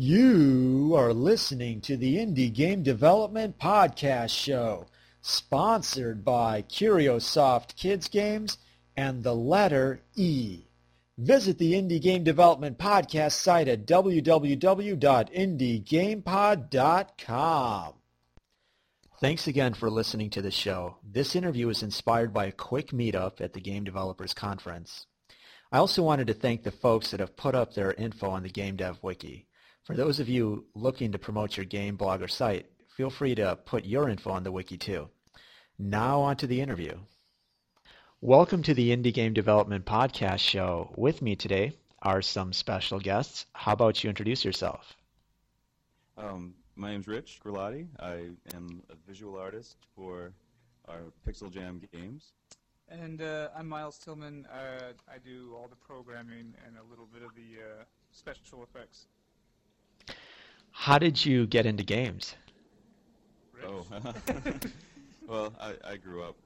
You are listening to the Indie Game Development Podcast Show, sponsored by Curiosoft Kids Games and the letter E. Visit the Indie Game Development Podcast site at www.indiegamepod.com. Thanks again for listening to the show. This interview is inspired by a quick meetup at the Game Developers Conference. I also wanted to thank the folks that have put up their info on the Game Dev Wiki. For those of you looking to promote your game, blog, or site, feel free to put your info on the wiki too. Now on to the interview. Welcome to the Indie Game Development Podcast Show. With me today are some special guests. How about you introduce yourself? Um, my name's Rich Grillotti. I am a visual artist for our Pixeljam games. And uh, I'm Miles Tillman. Uh, I do all the programming and a little bit of the uh, special effects. How did you get into games? Oh, well, I, I grew up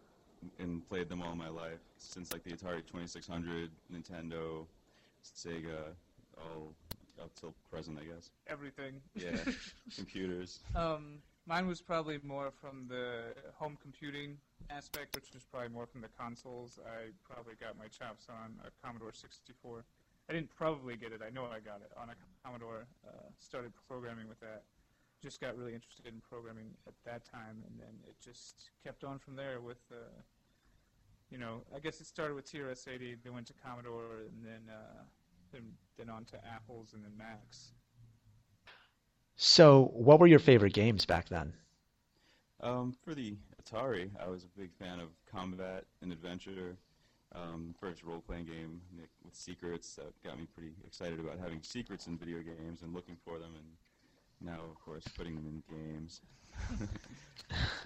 and played them all my life since like the Atari 2600, Nintendo, Sega, all up till present, I guess. Everything. Yeah, computers. Um, mine was probably more from the home computing aspect, which was probably more from the consoles. I probably got my chops on a Commodore 64. I didn't probably get it. I know I got it on a Commodore. Uh, started programming with that. Just got really interested in programming at that time, and then it just kept on from there. With, uh, you know, I guess it started with TRS-80, then went to Commodore, and then uh, then then on to Apples, and then Macs. So, what were your favorite games back then? Um, for the Atari, I was a big fan of combat and adventure. Um, first role-playing game Nick, with secrets that got me pretty excited about having secrets in video games and looking for them, and now, of course, putting them in games.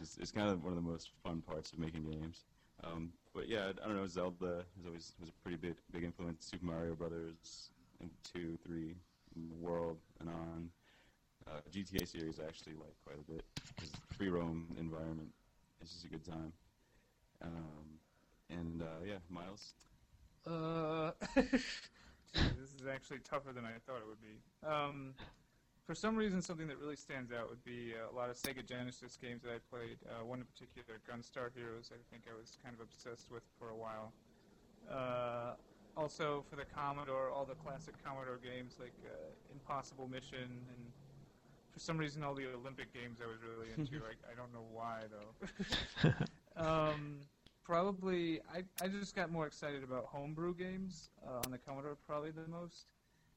it's, it's kind of one of the most fun parts of making games. Um, but yeah, I don't know. Zelda was always was a pretty big big influence. Super Mario Brothers, and two, three, World, and on. Uh, GTA series I actually like quite a bit because free roam environment is just a good time. Um, and uh, yeah, Miles. Uh, this is actually tougher than I thought it would be. Um, for some reason, something that really stands out would be uh, a lot of Sega Genesis games that I played. Uh, one in particular, Gunstar Heroes, I think I was kind of obsessed with for a while. Uh, also, for the Commodore, all the classic Commodore games like uh, Impossible Mission, and for some reason, all the Olympic games I was really into. I, I don't know why, though. um, probably, I, I just got more excited about homebrew games uh, on the Commodore, probably the most.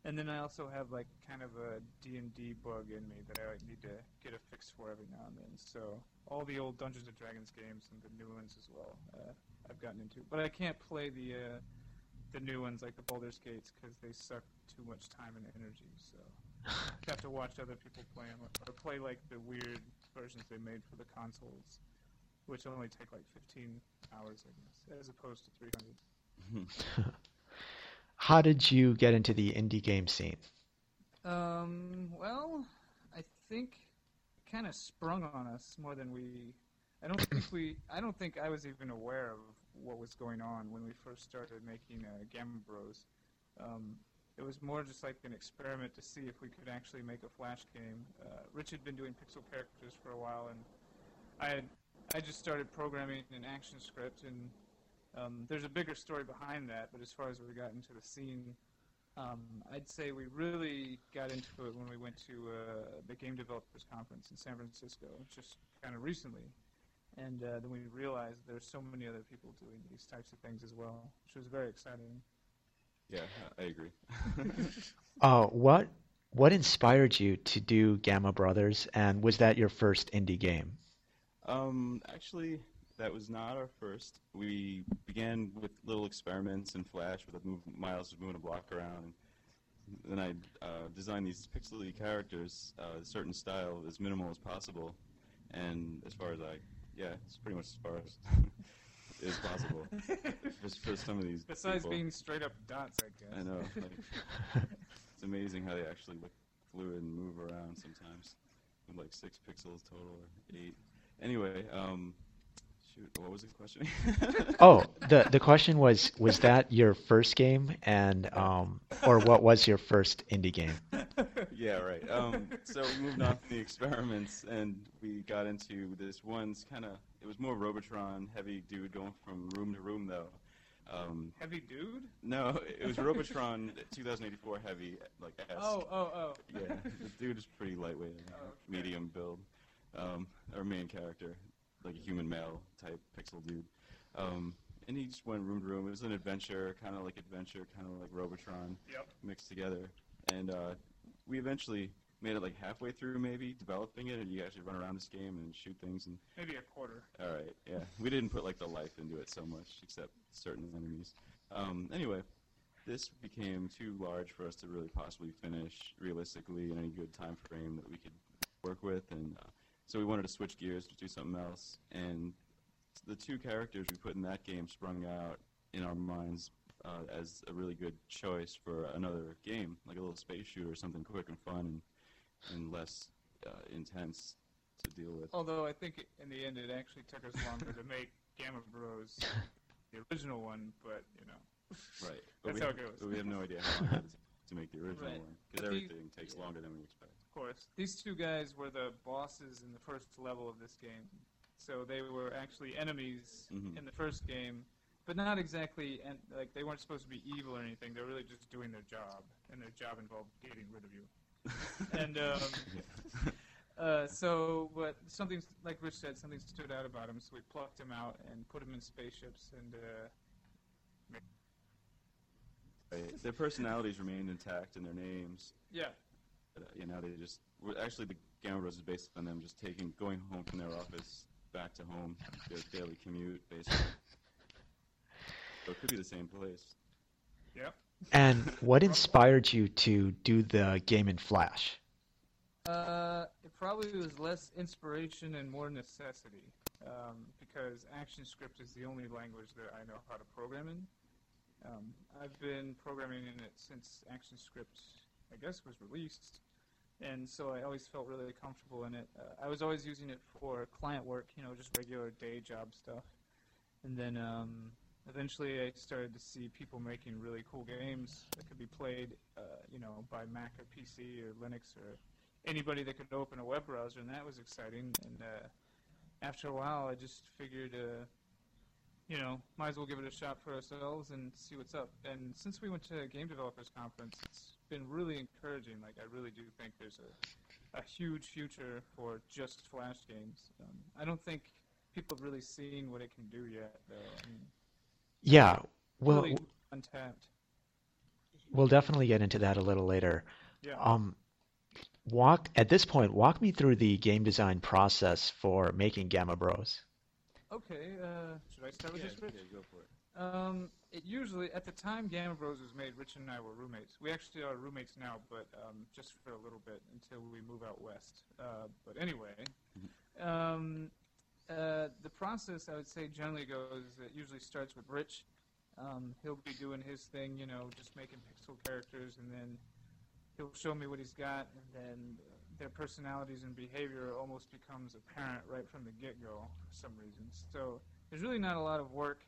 And then I also have like kind of a D&D bug in me that I like, need to get a fix for every now and then. So all the old Dungeons and Dragons games and the new ones as well, uh, I've gotten into. But I can't play the uh, the new ones like the Baldur's Gates because they suck too much time and energy. So I have to watch other people play them or play like the weird versions they made for the consoles, which only take like 15 hours, I guess, as opposed to 300. How did you get into the indie game scene? Um, well, I think it kind of sprung on us more than we. I don't think we. I don't think I was even aware of what was going on when we first started making uh, Gamma Bros. Um, it was more just like an experiment to see if we could actually make a Flash game. Uh, Rich had been doing pixel characters for a while, and I had I just started programming an ActionScript, and um, there's a bigger story behind that. But as far as we got into the scene, um, I'd say we really got into it when we went to uh, the Game Developers Conference in San Francisco, just kind of recently. And uh, then we realized there's so many other people doing these types of things as well, which was very exciting. Yeah, I agree. Uh, what what inspired you to do Gamma Brothers, and was that your first indie game? Um, actually, that was not our first. We began with little experiments in Flash with a move, Miles was moving a block around. And then I uh, designed these pixely characters, uh, a certain style, as minimal as possible. And as far as I, yeah, it's pretty much as far as is possible. Just for some of these. Besides people. being straight up dots, I guess. I know. Like, it's amazing how they actually look fluid and move around sometimes. With like six pixels total or eight. Anyway, um, shoot, what was the question? Oh, the the question was was that your first game and um or what was your first indie game? yeah, right. Um, so we moved on from the experiments and we got into this one's kind of. It was more Robotron heavy dude going from room to room though. Um, Heavy dude? no, it was Robotron 2084 heavy, like S. Oh, oh, oh. Yeah, the dude is pretty lightweight, Oh, okay. medium build. Um, our main character, like a human male type pixel dude. Um, and he just went room to room. It was an adventure, kind of like adventure, kind of like Robotron Yep. mixed together. And uh, we eventually made it like halfway through, maybe developing it, and you actually run around this game and shoot things. And Maybe a quarter. all right, yeah, we didn't put like the life into it so much, except certain enemies. Um, anyway, this became too large for us to really possibly finish realistically in any good time frame that we could work with, and uh, so we wanted to switch gears to do something else. And the two characters we put in that game sprung out in our minds uh, as a really good choice for another game, like a little space shooter, or something quick and fun and, and less uh, intense to deal with. Although I think in the end it actually took us longer to make Gamma Bros, the original one, but you know. Right. But That's we how have, it goes. but we have no idea how long it is to make the original Right. one because everything takes yeah. longer than we expect. Of course. These two guys were the bosses in the first level of this game. So they were actually enemies Mhm. in the first game, but not exactly, and like they weren't supposed to be evil or anything. They were really just doing their job, and their job involved getting rid of you. And, um, Uh, so, but something like Rich said, something stood out about him, so we plucked him out and put him in spaceships, and uh, Right. Their personalities remained intact and their names. yeah, But, you know, they just well, actually the Gamma Bros is based on them just taking going home from their office back to home, their daily commute, basically. So it could be the same place. yep. And what inspired you to do the game in Flash? Uh, it probably was less inspiration and more necessity, um, because ActionScript is the only language that I know how to program in. Um, I've been programming in it since ActionScript, I guess, was released, and so I always felt really comfortable in it. Uh, I was always using it for client work, you know, just regular day job stuff, and then um, eventually I started to see people making really cool games that could be played, uh, you know, by Mac or PC or Linux or anybody that could open a web browser, and that was exciting. And uh, after a while, I just figured, uh, you know, might as well give it a shot for ourselves and see what's up. And since we went to Game Developers Conference, been really encouraging. Like, I really do think there's a, a huge future for just Flash games. Um, I don't think people have really seen what it can do yet, though. I mean, Yeah, well, really untapped. we'll definitely get into that a little later. Yeah. Um, walk at this point, walk me through the game design process for making Gamma Bros. Okay, uh, should I start with yeah, this, Rich? yeah, go for it. Um, it usually at the time Gamma Bros was made, Rich and I were roommates. We actually are roommates now, but um, just for a little bit until we move out west. Uh, but anyway, um, uh, the process I would say generally goes. It usually starts with Rich. Um, he'll be doing his thing, you know, just making pixel characters, and then he'll show me what he's got, and then their personalities and behavior almost becomes apparent right from the get-go for some reason. So there's really not a lot of work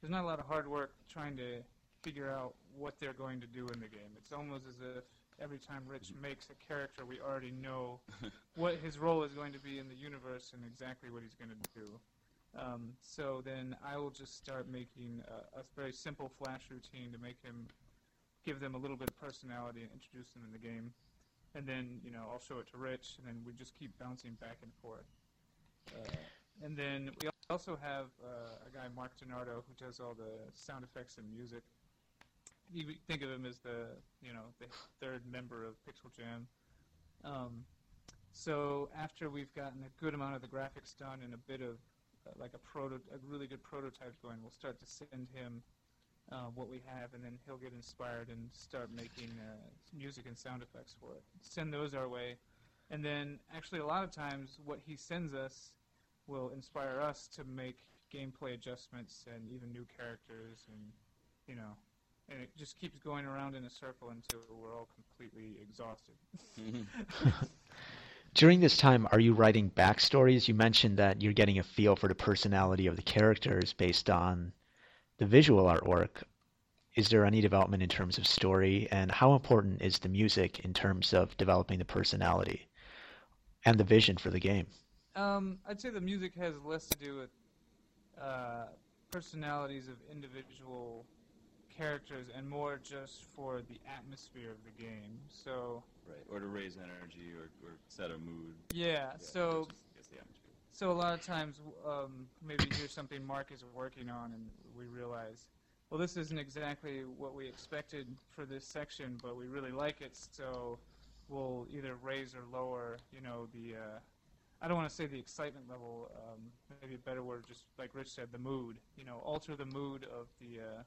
there's not a lot of hard work trying to figure out what they're going to do in the game. It's almost as if every time Rich makes a character, we already know what his role is going to be in the universe and exactly what he's going to do. Um, so then I will just start making a, a very simple Flash routine to make him, give them a little bit of personality and introduce them in the game. And then, you know, I'll show it to Rich, and then we just keep bouncing back and forth. Uh, and then we also have uh, a guy, Mark DeNardo, who does all the sound effects and music. You think of him as the, you know, the third member of Pixeljam. Um, so after we've gotten a good amount of the graphics done and a bit of uh, like a proto, a really good prototype going, we'll start to send him uh, what we have, and then he'll get inspired and start making uh, music and sound effects for it. Send those our way, and then actually a lot of times what he sends us will inspire us to make gameplay adjustments and even new characters and you know and it just keeps going around in a circle until we're all completely exhausted during this time, are you writing backstories? You mentioned that you're getting a feel for the personality of the characters based on the visual artwork. Is there any development in terms of story, and how important is the music in terms of developing the personality and the vision for the game? Um, I'd say the music has less to do with uh, personalities of individual characters and more just for the atmosphere of the game. So Right. Or to raise energy or, or set a mood. yeah, Yeah, so just, the atmosphere. so a lot of times um, maybe here's something Mark is working on and we realize, well, this isn't exactly what we expected for this section, but we really like it, so we'll either raise or lower, you know, the. Uh, I don't want to say the excitement level. Um, maybe a better word, just like Rich said, the mood. You know, alter the mood of the uh,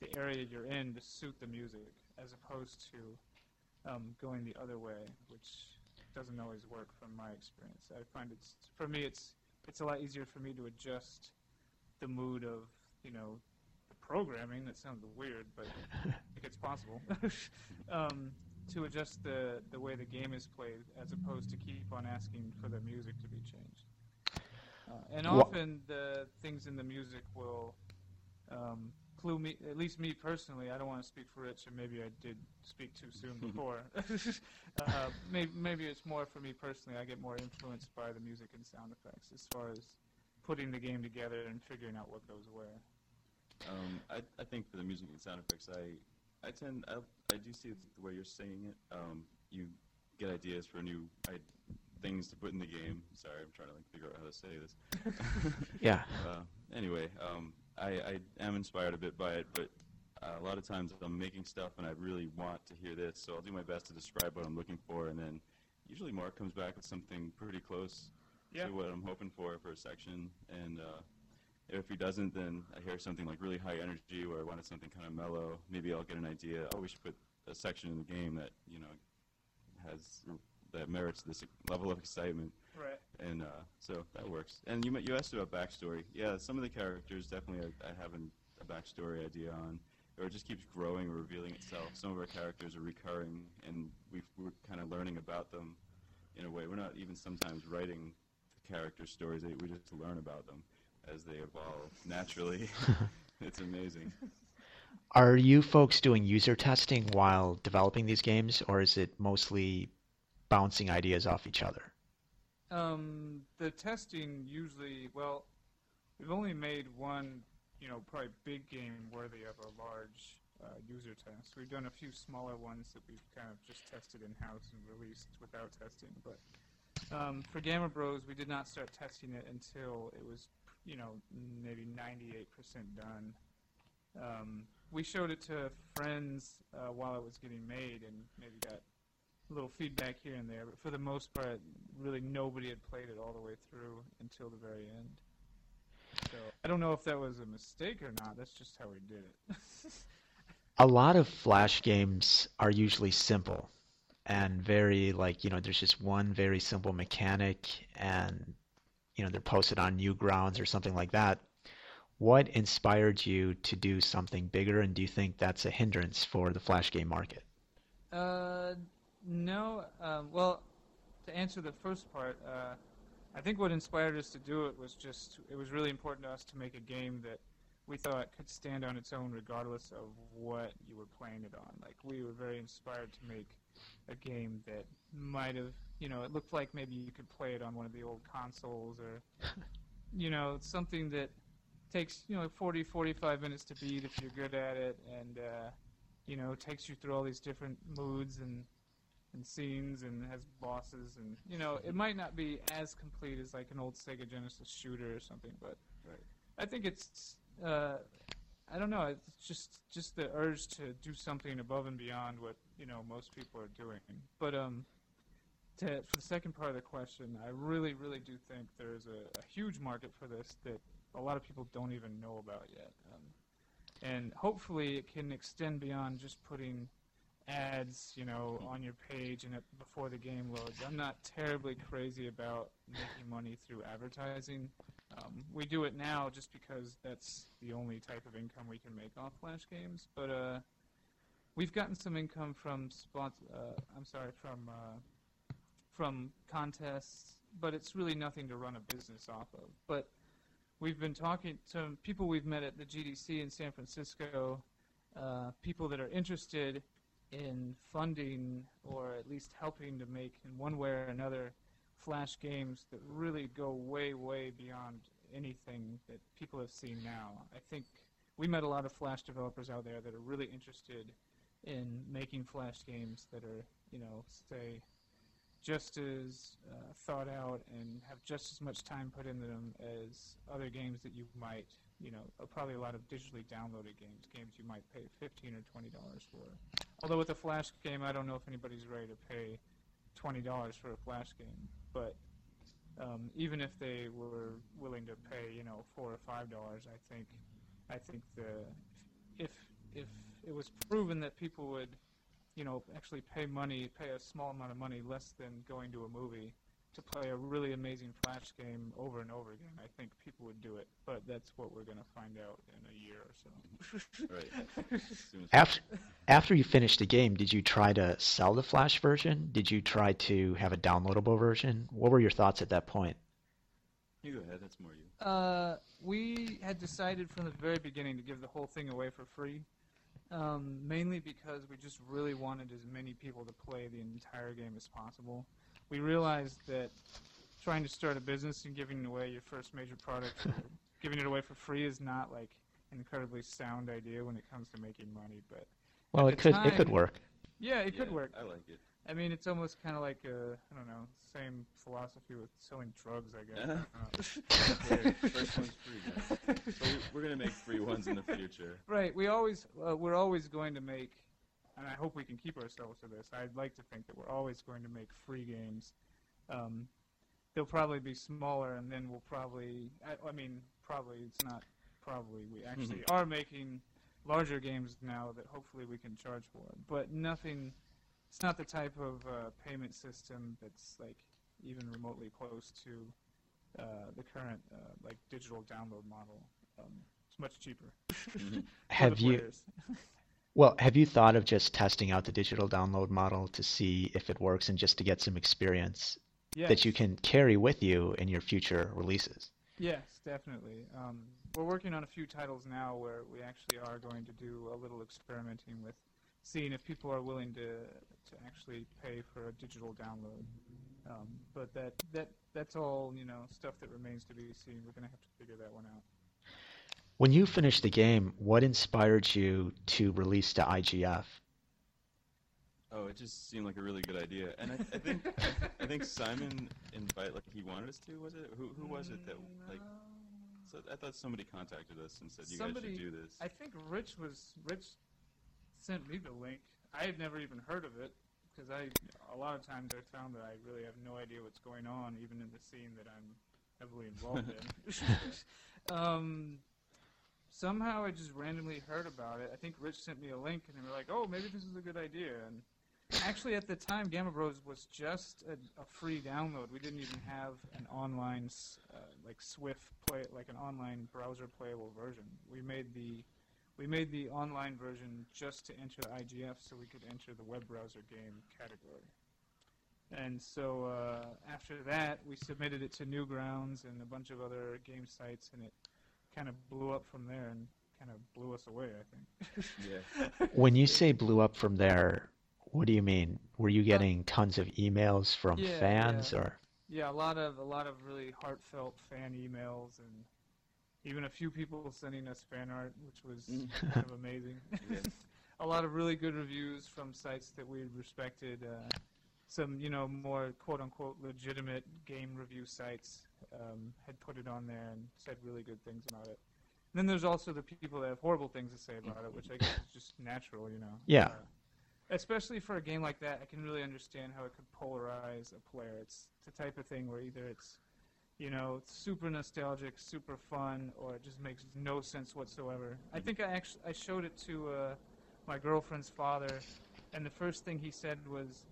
the area you're in to suit the music, as opposed to um, going the other way, which doesn't always work from my experience. I find it's for me, it's it's a lot easier for me to adjust the mood of you know the programming. That sounds weird, but I think it's possible. um, to adjust the the way the game is played, as opposed to keep on asking for the music to be changed. Uh, and Wha- often the things in the music will um, clue me, at least me personally. I don't want to speak for Rich, and maybe I did speak too soon before. uh, maybe, maybe it's more for me personally. I get more influenced by the music and sound effects as far as putting the game together and figuring out what goes where. Um, I, I think for the music and sound effects, I I tend I, I do see the way you're saying it. Um, you get ideas for new I, things to put in the game. Sorry, I'm trying to like figure out how to say this. Yeah. Uh, anyway, um, I, I am inspired a bit by it, but uh, a lot of times I'm making stuff and I really want to hear this, so I'll do my best to describe what I'm looking for, and then usually Mark comes back with something pretty close Yeah. to what I'm hoping for for a section, and uh, if he doesn't, then I hear something like really high energy where I wanted something kind of mellow. Maybe I'll get an idea. Oh, we should put a section in the game that you know has that merits this level of excitement Right. and uh, so that works. And you you asked about backstory. Yeah, some of the characters definitely I, I have an, a backstory idea on, or it just keeps growing or revealing itself. Some of our characters are recurring, and we we're kind of learning about them in a way. We're not even sometimes writing the character stories. We just learn about them as they evolve naturally. it's amazing. Are you folks doing user testing while developing these games, or is it mostly bouncing ideas off each other? Um, the testing usually, well, we've only made one, you know, probably big game worthy of a large uh, user test. We've done a few smaller ones that we've kind of just tested in house and released without testing. But um, for Gamma Bros, we did not start testing it until it was, you know, maybe 98% done. Um, we showed it to friends uh, while it was getting made and maybe got a little feedback here and there, but for the most part, really nobody had played it all the way through until the very end. So I don't know if that was a mistake or not. That's just how we did it. A lot of Flash games are usually simple and very like, you know, there's just one very simple mechanic and, you know, they're posted on Newgrounds or something like that. What inspired you to do something bigger, and do you think that's a hindrance for the Flash game market? uh, no. Um, well, to answer the first part, uh, I think what inspired us to do it was just it was really important to us to make a game that we thought could stand on its own regardless of what you were playing it on. Like we were very inspired to make a game that might have, you know, it looked like maybe you could play it on one of the old consoles or you know, something that takes, you know, 40 45 minutes to beat if you're good at it and uh you know, takes you through all these different moods and and scenes and has bosses and you know, it might not be as complete as like an old Sega Genesis shooter or something, but Right. I think it's uh, I don't know. It's just just the urge to do something above and beyond what you know most people are doing. But um, to for the second part of the question, I really really do think there is a, a huge market for this that a lot of people don't even know about yet. Um, and hopefully it can extend beyond just putting ads, you know, on your page and before the game loads. I'm not terribly crazy about making money through advertising. Um, we do it now just because that's the only type of income we can make off Flash games. But uh, we've gotten some income from spons- uh, I'm sorry, from uh, from contests, but it's really nothing to run a business off of. But we've been talking to people we've met at the GDC in San Francisco, uh, people that are interested in funding or at least helping to make in one way or another flash games that really go way way beyond anything that people have seen now. I think we met a lot of flash developers out there that are really interested in making flash games that are, you know, say just as uh, thought out and have just as much time put into them as other games that you might, you know, uh, probably a lot of digitally downloaded games, games you might pay 15 or 20 dollars for. Although with a flash game, I don't know if anybody's ready to pay 20 dollars for a flash game, but um, even if they were willing to pay, you know, four or five dollars, I think, I think the if if it was proven that people would you know, actually pay money, pay a small amount of money, less than going to a movie, to play a really amazing Flash game over and over again. I think people would do it, but that's what we're going to find out in a year or so. right. After, after you finished the game, did you try to sell the Flash version? Did you try to have a downloadable version? What were your thoughts at that point? You go ahead. That's more you. Uh, we had decided from the very beginning to give the whole thing away for free. Um, mainly because we just really wanted as many people to play the entire game as possible. We realized that trying to start a business and giving away your first major product, giving it away for free, is not like an incredibly sound idea when it comes to making money. But well, it could time, it could work. Yeah, it yeah, could work. I like it. I mean, it's almost kind of like a, I don't know, same philosophy with selling drugs, I guess. I First one's free, guys. So we, are gonna make free ones in the future. Right. We always, uh, we're always going to make, and I hope we can keep ourselves to this. I'd like to think that we're always going to make free games. Um, they'll probably be smaller, and then we'll probably, I, I mean, probably it's not probably. We actually Mm-hmm. are making larger games now that hopefully we can charge for, but nothing it's not the type of uh, payment system that's like even remotely close to uh, the current uh, like digital download model. Um, it's much cheaper. Mm-hmm. have you? well, have you thought of just testing out the digital download model to see if it works and just to get some experience yes. that you can carry with you in your future releases? Yes, definitely. Um, we're working on a few titles now where we actually are going to do a little experimenting with seeing if people are willing to to actually pay for a digital download. Um, but that that that's all you know stuff that remains to be seen. We're gonna have to figure that one out. When you finished the game, what inspired you to release to IGF? Oh, it just seemed like a really good idea, and I, I think I think Simon invited, like he wanted us to. Was it who? Who was it that like? So I thought somebody contacted us and said you somebody, guys should do this. I think Rich was Rich sent me the link. I had never even heard of it because I a lot of times I found that I really have no idea what's going on, even in the scene that I'm heavily involved in. um, somehow I just randomly heard about it. I think Rich sent me a link, and they were like, "Oh, maybe this is a good idea." And actually, at the time, Gamma Bros was just a, a free download. We didn't even have an online, uh, like Swift play, like an online browser playable version. We made the we made the online version just to enter the IGF so we could enter the web browser game category. And so uh, after that, we submitted it to Newgrounds and a bunch of other game sites, and it kind of blew up from there and kind of blew us away, I think. yeah. When you say blew up from there, what do you mean? Were you getting tons of emails from yeah, fans yeah. or? Yeah, a lot of a lot of really heartfelt fan emails and even a few people sending us fan art, which was Mm. kind of amazing. A lot of really good reviews from sites that we respected. Uh, some, you know, more quote unquote legitimate game review sites um, had put it on there and said really good things about it. And then there's also the people that have horrible things to say about it, which I guess is just natural, you know. Yeah. Uh, especially for a game like that, I can really understand how it could polarize a player. It's the type of thing where either it's you know, super nostalgic, super fun, or it just makes no sense whatsoever. I think I actually I showed it to uh, my girlfriend's father, and the first thing he said was,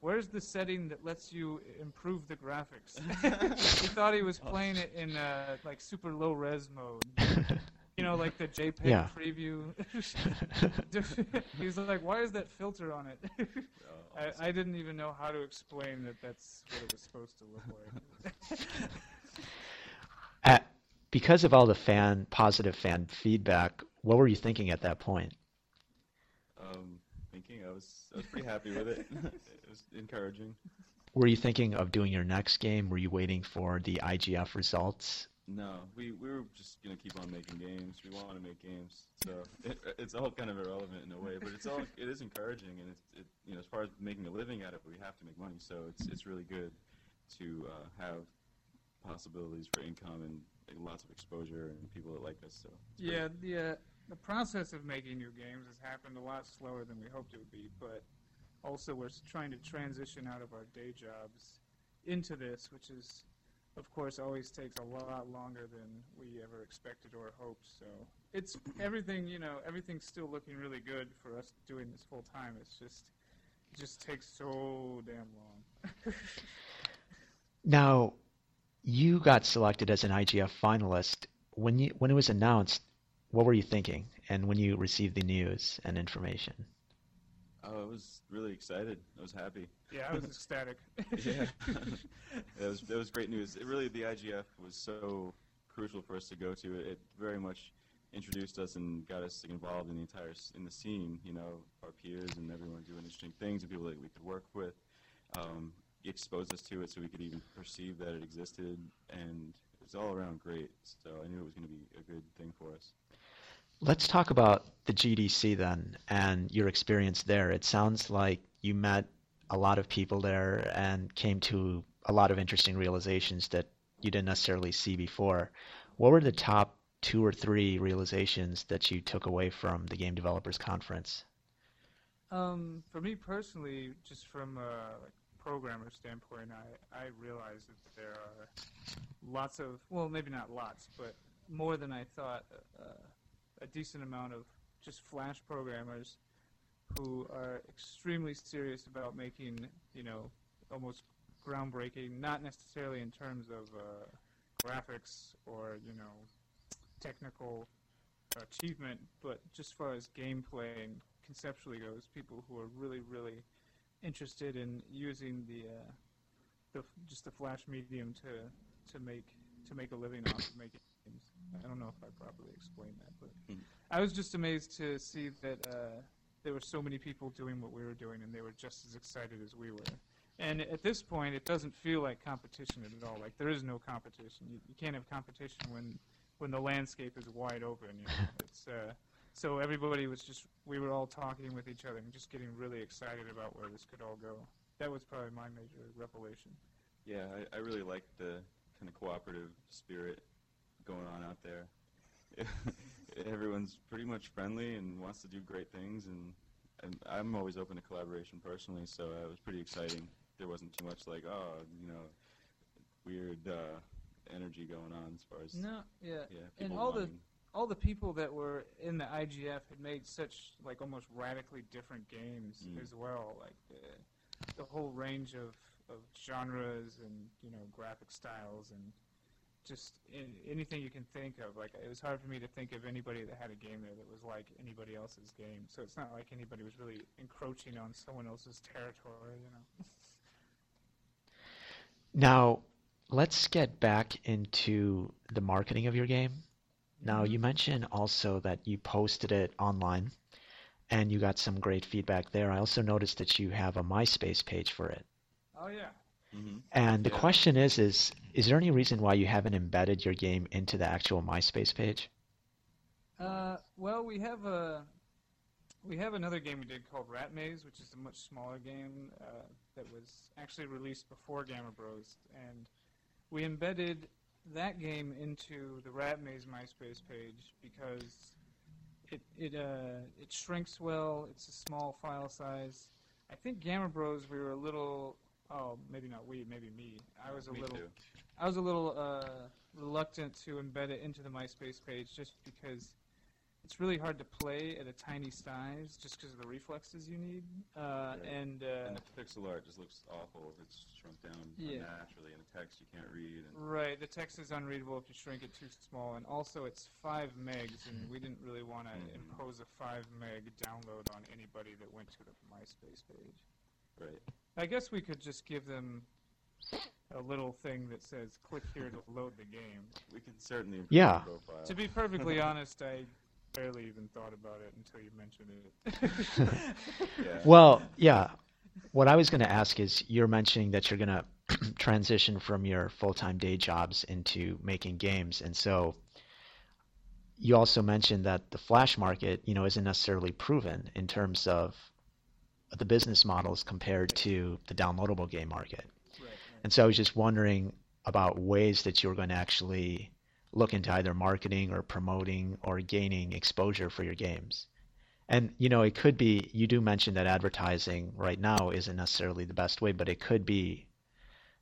"Where's the setting that lets you improve the graphics?" he thought he was playing it in uh, like super low res mode. You know, like the JPEG Yeah. preview. he was like, "Why is that filter on it?" Oh, awesome. I, I didn't even know how to explain that that's what it was supposed to look like. At, because of all the fan positive fan feedback, what were you thinking at that point? Um, thinking I was I was pretty happy with it. It was encouraging. Were you thinking of doing your next game? Were you waiting for the IGF results? No, we we were just gonna keep on making games. We want to make games, so it, it's all kind of irrelevant in a way. But it's all it is encouraging, and it's it, you know as far as making a living at it, we have to make money. So it's it's really good to uh, have possibilities for income and like, lots of exposure and people that like us. So it's great. yeah, the uh, the process of making new games has happened a lot slower than we hoped it would be, but also we're trying to transition out of our day jobs into this, which is, of course, always takes a lot longer than we ever expected or hoped. So it's everything, you know, everything's still looking really good for us doing this full time. It's just, it just takes so damn long. Now, you got selected as an IGF finalist. When you when it was announced, what were you thinking? And when you received the news and information? Oh, I was really excited. I was happy. yeah, I was ecstatic. yeah, it was it was great news. It really the IGF was so crucial for us to go to. It, it very much introduced us and got us involved in the entire in the scene. You know, our peers and everyone doing interesting things and people that we could work with. Um, exposed us to it so we could even perceive that it existed, and it was all around great. So I knew it was going to be a good thing for us. Let's talk about the GDC then and your experience there. It sounds like you met a lot of people there and came to a lot of interesting realizations that you didn't necessarily see before. What were the top two or three realizations that you took away from the Game Developers Conference? Um, for me personally, just from a programmer standpoint, I, I realize that there are lots of, well, maybe not lots, but more than I thought, uh, a decent amount of just Flash programmers who are extremely serious about making, you know, almost groundbreaking, not necessarily in terms of uh, graphics or, you know, technical achievement, but just as far as gameplay and conceptually goes, people who are really, really interested in using the, uh, the just the Flash medium to to make to make a living off of making games. I don't know if I properly explained that, but Hmm. I was just amazed to see that uh, there were so many people doing what we were doing, and they were just as excited as we were. And at this point, it doesn't feel like competition at all. Like there is no competition. You, you can't have competition when when the landscape is wide open. You know? it's uh, so everybody was just we were all talking with each other and just getting really excited about where this could all go. That was probably my major revelation. Yeah, I, I really like the kind of cooperative spirit going on out there. Everyone's pretty much friendly and wants to do great things, and, and I'm always open to collaboration personally, so uh, it was pretty exciting. There wasn't too much like, oh, you know, weird uh, energy going on as far as No, yeah, yeah, and all the all the people that were in the IGF had made such like almost radically different games Mm. as well. Like the, the whole range of, of genres and you know graphic styles and just in, anything you can think of. Like it was hard for me to think of anybody that had a game there that was like anybody else's game. So it's not like anybody was really encroaching on someone else's territory. You know. Now, let's get back into the marketing of your game. Now, mm-hmm. you mentioned also that you posted it online and you got some great feedback there. I also noticed that you have a MySpace page for it. Oh yeah. Mhm. And the Yeah. question is, is is there any reason why you haven't embedded your game into the actual MySpace page? Uh, well, we have a we have another game we did called Rat Maze, which is a much smaller game uh, that was actually released before Gamma Bros, and we embedded that game into the Rat Maze MySpace page because it it uh, it shrinks well. It's a small file size. I think Gamma Bros we were a little oh maybe not we maybe me I was a Me little too. I was a little uh, reluctant to embed it into the MySpace page just because it's really hard to play at a tiny size just because of the reflexes you need. Uh, Right. And uh, And the pixel art just looks awful if it's shrunk down Yeah. naturally, and the text you can't read. And right, the text is unreadable if you shrink it too small, and also it's five megs, and we didn't really want to Mhm. impose a five meg download on anybody that went to the MySpace page. right. I guess we could just give them a little thing that says "click here to load the game." We can certainly improve Yeah. the profile. To be perfectly honest, I barely even thought about it until you mentioned it. yeah. Well, yeah. What I was going to ask is you're mentioning that you're going to transition from your full-time day jobs into making games. And so you also mentioned that the Flash market, you know, isn't necessarily proven in terms of the business models compared to the downloadable game market. right, And so I was just wondering about ways that you're going to actually look into either marketing or promoting or gaining exposure for your games. And you know, it could be you do mention that advertising right now isn't necessarily the best way, but it could be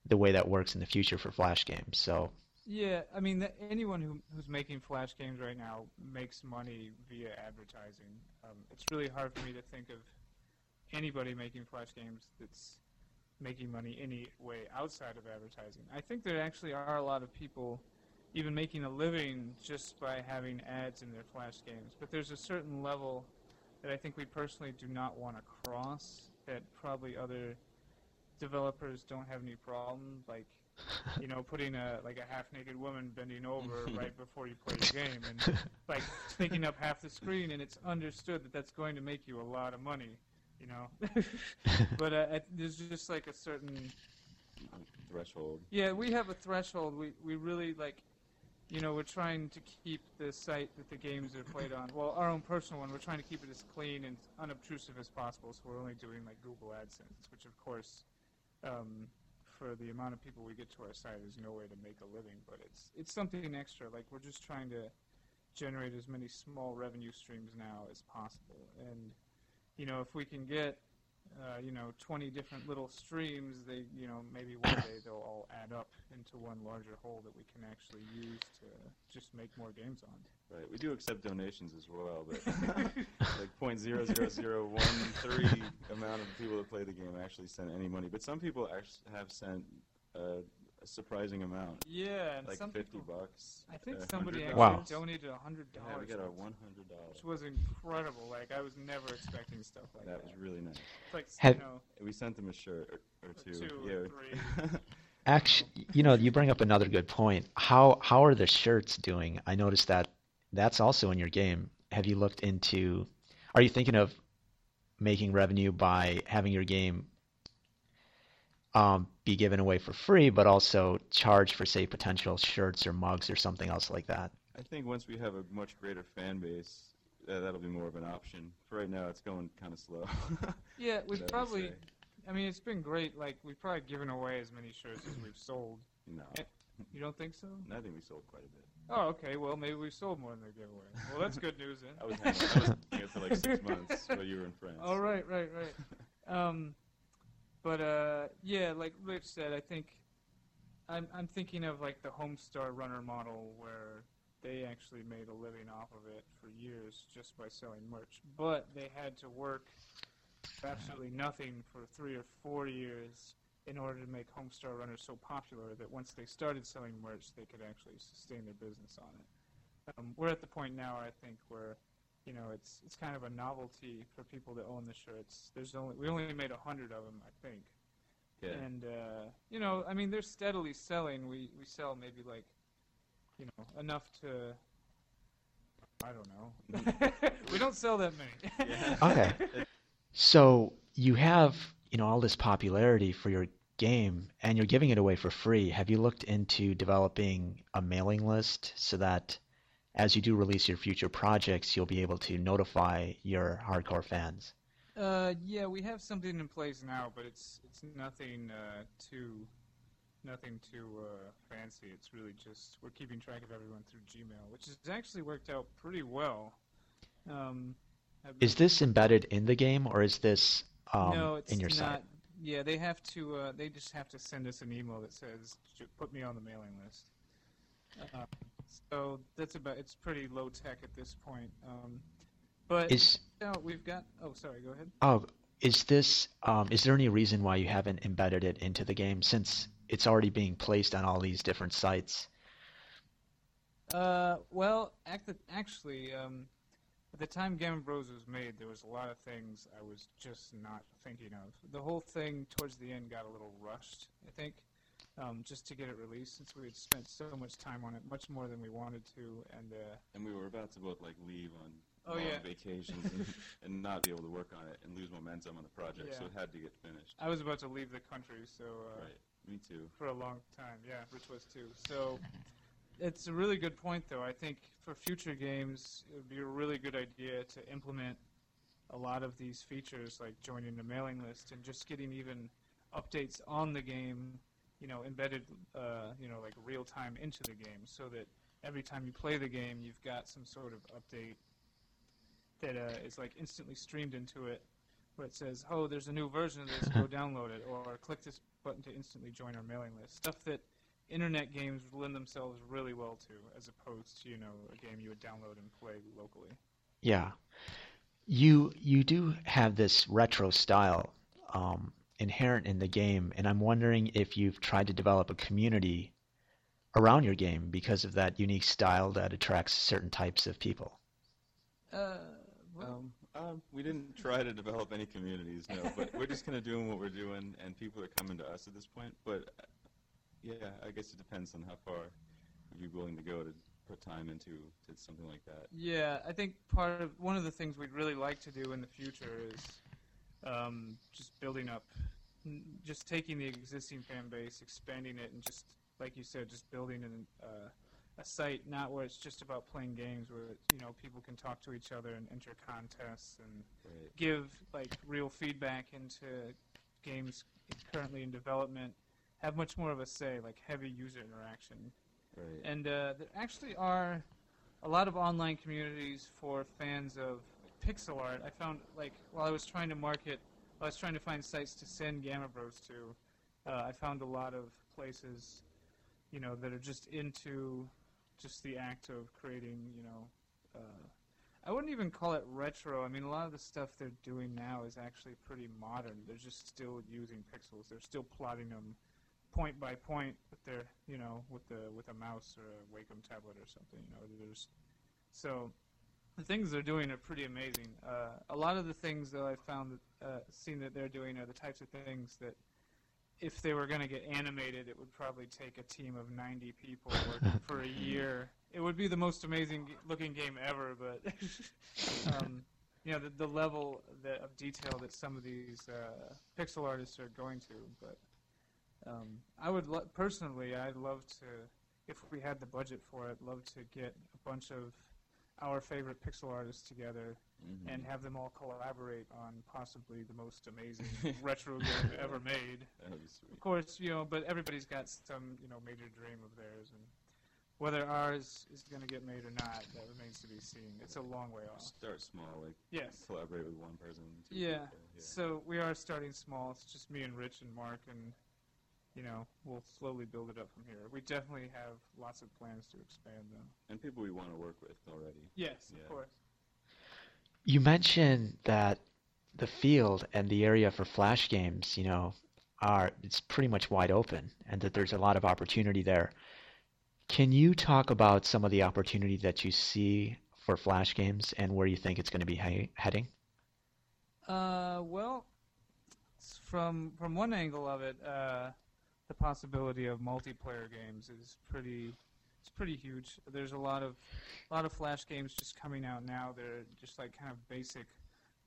the way that works in the future for flash games. So Yeah, I mean, th- anyone who, who's making Flash games right now makes money via advertising. Um, it's really hard for me to think of anybody making Flash games that's making money any way outside of advertising. I think there actually are a lot of people even making a living just by having ads in their Flash games. But there's a certain level that I think we personally do not want to cross that probably other developers don't have any problem like you know, putting a like a half-naked woman bending over right before you play the game, and like taking up half the screen, and it's understood that that's going to make you a lot of money, you know. but uh, I- there's just like a certain threshold. yeah, we have a threshold. We we really like, you know, we're trying to keep the site that the games are played on. Well, our own personal one, we're trying to keep it as clean and unobtrusive as possible. So we're only doing like Google AdSense, which of course, um, for the amount of people we get to our site, there's no way to make a living. But it's it's something extra. Like we're just trying to generate as many small revenue streams now as possible. And you know, if we can get uh, you know, 20 different little streams, they, you know, maybe one day they'll all add up into one larger whole that we can actually use to just make more games on. Right. We do accept donations as well, but like point zero zero zero one three amount of people that play the game actually sent any money. But some people actually have sent uh, a surprising amount, Yeah, and like some fifty people, bucks. I think uh, somebody $100. actually Wow. donated a hundred Yeah, we got our one hundred dollars. which was incredible. Like I was never expecting stuff like that. That was really nice. It's like Have- you know, We sent them a shirt or, or Or two. two, yeah. three. Actually, you know, you bring up another good point. How how are the shirts doing? I noticed that that's also in your game. Have you looked into, are you thinking of making revenue by having your game um, be given away for free, but also charge for, say, potential shirts or mugs or something else like that? I think once we have a much greater fan base, uh, that'll be more of an option. For right now, it's going kind of slow. yeah, we've That probably. I mean, it's been great. Like we've probably given away as many shirts as we've sold. No, You don't think so? I think we sold quite a bit. Oh, okay. Well, maybe we sold more than the giveaway. Well, that's good news then. I was hanging, I was doing for like six months while you were in France. Oh, right, right, right. Um, but uh, yeah, like Rich said, I think I'm I'm thinking of like the Homestar Runner model where they actually made a living off of it for years just by selling merch, but they had to work absolutely nothing for three or four years in order to make Homestar Runner so popular that once they started selling merch, they could actually sustain their business on it. Um, we're at the point now, I think, where you know it's it's kind of a novelty for people to own the shirts. There's only we only made a hundred of them, I think, Yeah. and uh, you know, I mean, they're steadily selling. We we sell maybe like you know enough to. I don't know. we don't sell that many. Yeah. Okay. So you have, you know, all this popularity for your game and you're giving it away for free. Have you looked into developing a mailing list so that as you do release your future projects, you'll be able to notify your hardcore fans? Uh, yeah, we have something in place now, but it's it's nothing uh, too nothing too uh, fancy. It's really just we're keeping track of everyone through Gmail, which has actually worked out pretty well. Um, Is this embedded in the game or is this um, no, it's in your not. site? Yeah, they have to. Uh, they just have to send us an email that says, "Put me on the mailing list." Uh, So that's about. It's pretty low tech at this point. Um, but Is you know, we've got. Oh, sorry. Go ahead. oh, is this um, is there any reason why you haven't embedded it into the game since it's already being placed on all these different sites? Uh, well, actually, um, at the time Gamma Bros was made, there was a lot of things I was just not thinking of. The whole thing towards the end got a little rushed, I think, um, just to get it released, since we had spent so much time on it, much more than we wanted to, and uh, And we were about to both like leave on Oh, long yeah. vacations and, and not be able to work on it and lose momentum on the project, so it had to get finished. I was about to leave the country, so uh, right. Me too. for a long time. Yeah, Rich was too. So it's a really good point, though. I think for future games, it would be a really good idea to implement a lot of these features, like joining the mailing list and just getting even updates on the game, you know, embedded, uh, you know, like real time into the game, so that every time you play the game, you've got some sort of update that uh, is like instantly streamed into it, where it says, "Oh, there's a new version of this. Go download it," or "Click this button to instantly join our mailing list." Stuff that internet games lend themselves really well to, as opposed to you know a game you would download and play locally. Yeah. You you do have this retro style um, inherent in the game, and I'm wondering if you've tried to develop a community around your game because of that unique style that attracts certain types of people. Uh, well, Um, um, we didn't try to develop any communities, no, but we're just kind of doing what we're doing, and people are coming to us at this point. But uh, yeah, I guess it depends on how far you're willing to go to put time into to something like that. Yeah, I think part of one of the things we'd really like to do in the future is um, just building up, just taking the existing fan base, expanding it, and just like you said, just building an, uh, a site not where it's just about playing games, where you know people can talk to each other and enter contests and Right. give like real feedback into games currently in development. Have much more of a say, like heavy user interaction. Right. And uh, there actually are a lot of online communities for fans of pixel art. I found, like, while I was trying to market, I was trying to find sites to send Gamma Bros to. Uh, I found a lot of places, you know, that are just into just the act of creating, you know. Uh, I wouldn't even call it retro. I mean, a lot of the stuff they're doing now is actually pretty modern. They're just still using pixels. They're still plotting them point by point with their, you know, with the with a mouse or a Wacom tablet or something. You know, there's so the things they're doing are pretty amazing. Uh, a lot of the things that I've found that uh, seen that they're doing are the types of things that if they were going to get animated, it would probably take a team of 90 people working for a year. It would be the most amazing looking game ever, but um, you know the, the level that, of detail that some of these uh, pixel artists are going to. But um, I would lo- personally, I'd love to, if we had the budget for it, love to get a bunch of our favorite pixel artists together Mhm. and have them all collaborate on possibly the most amazing retro game ever made. that would be sweet. Of course, you know, but everybody's got some, you know, major dream of theirs, and whether ours is going to get made or not, that remains to be seen. It's a long way off. Start small, like Yes. collaborate with one person. two Yeah. people, yeah. So we are starting small. It's just me and Rich and Mark, and you know, we'll slowly build it up from here. We definitely have lots of plans to expand, though. and people we want to work with already. Yes, Yeah. of course. You mentioned that the field and the area for Flash games, you know, are it's pretty much wide open and that there's a lot of opportunity there. Can you talk about some of the opportunity that you see for Flash games and where you think it's going to be he- heading? Uh, well, from from one angle of it, uh, the possibility of multiplayer games is pretty it's pretty huge. There's a lot of a lot of flash games just coming out now. They're just like kind of basic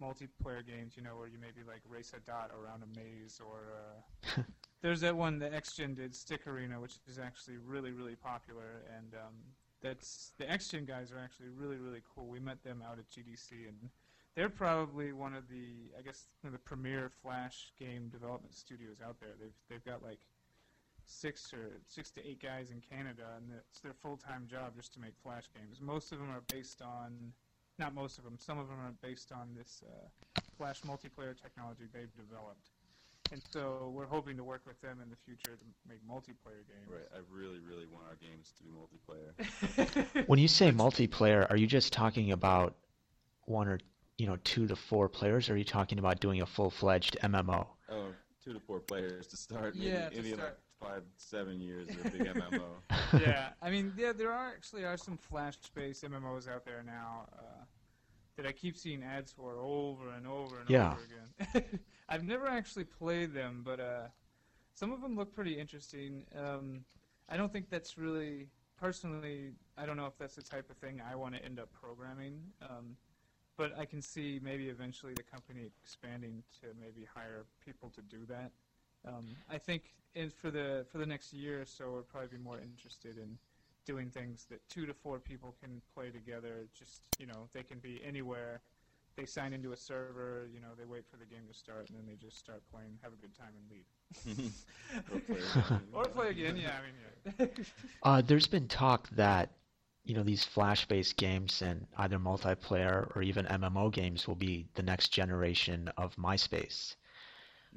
multiplayer games, you know, where you maybe like race a dot around a maze or uh, there's that one that XGen did, Stick Arena, which is actually really really popular and um, that's the XGen guys are actually really really cool. We met them out at GDC and they're probably one of the I guess one of the premier Flash game development studios out there. They've they've got like six or six to eight guys in Canada, and it's their full time job just to make Flash games. Most of them are based on, not most of them, some of them are based on this uh, Flash multiplayer technology they've developed. and so we're hoping to work with them in the future to make multiplayer games. Right. I really, really want our games to be multiplayer. When you say multiplayer, are you just talking about one or you know two to four players, or are you talking about doing a full-fledged MMO? Oh, two to four players to start. Maybe, Yeah, to maybe in start. Like five, seven years of a big MMO. yeah, I mean, yeah, there are actually are some flash-based MMOs out there now uh, that I keep seeing ads for over and over and Yeah. over again. I've never actually played them, but uh, some of them look pretty interesting. Um, I don't think that's really personally. I don't know if that's the type of thing I want to end up programming. Um, but I can see maybe eventually the company expanding to maybe hire people to do that. Um, I think in, for the for the next year or so, we'll probably be more interested in doing things that two to four people can play together. Just you know, they can be anywhere. They sign into a server. You know, they wait for the game to start, and then they just start playing, have a good time, and leave. or play. again. Or play again. Yeah, I mean, yeah. Uh, there's been talk that you know these flash-based games and either multiplayer or even MMO games will be the next generation of MySpace.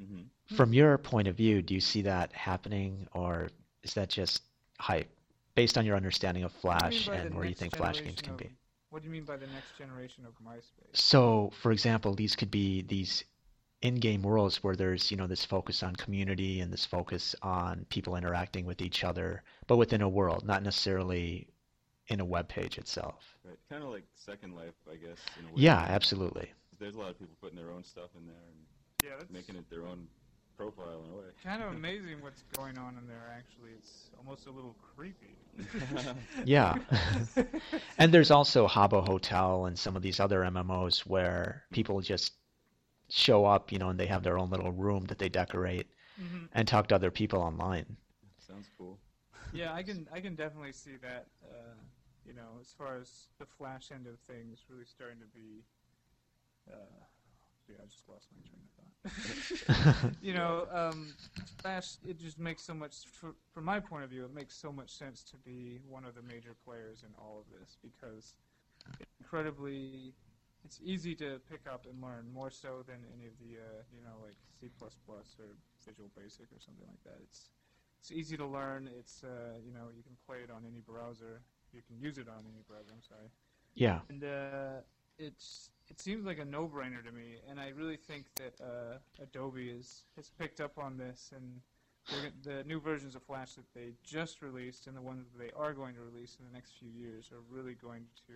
Mhm. From your point of view, do you see that happening, or is that just hype? Based on your understanding of What do you mean Flash and where you think Flash games generation can of- be. What do you mean by the next generation of MySpace? So, for example, these could be these in-game worlds where there's, you know, this focus on community and this focus on people interacting with each other, but within a world, not necessarily in a web page itself. Right. Kind of like Second Life, I guess. In a way. Yeah, absolutely. There's a lot of people putting their own stuff in there and Yeah, that's making it their own profile in a way. kind of amazing what's going on in there. Actually, it's almost a little creepy. Yeah. And there's also Habbo Hotel and some of these other MMOs where people just show up, you know, and they have their own little room that they decorate hmm and talk to other people online. Sounds cool. Yeah, I can I can definitely see that. Uh, you know, as far as the Flash end of things, really starting to be. Uh, yeah, I just lost my train of thought. you know, um, Flash. It just makes so much. For, from my point of view, it makes so much sense to be one of the major players in all of this because it's incredibly. It's easy to pick up and learn more so than any of the uh, you know like C++ or Visual Basic or something like that. It's it's easy to learn. It's uh, you know you can play it on any browser. You can use it on any browser. I'm sorry. Yeah. And uh, it's it seems like a no-brainer to me, and I really think that uh, Adobe is has picked up on this, and the new versions of Flash that they just released and the ones that they are going to release in the next few years are really going to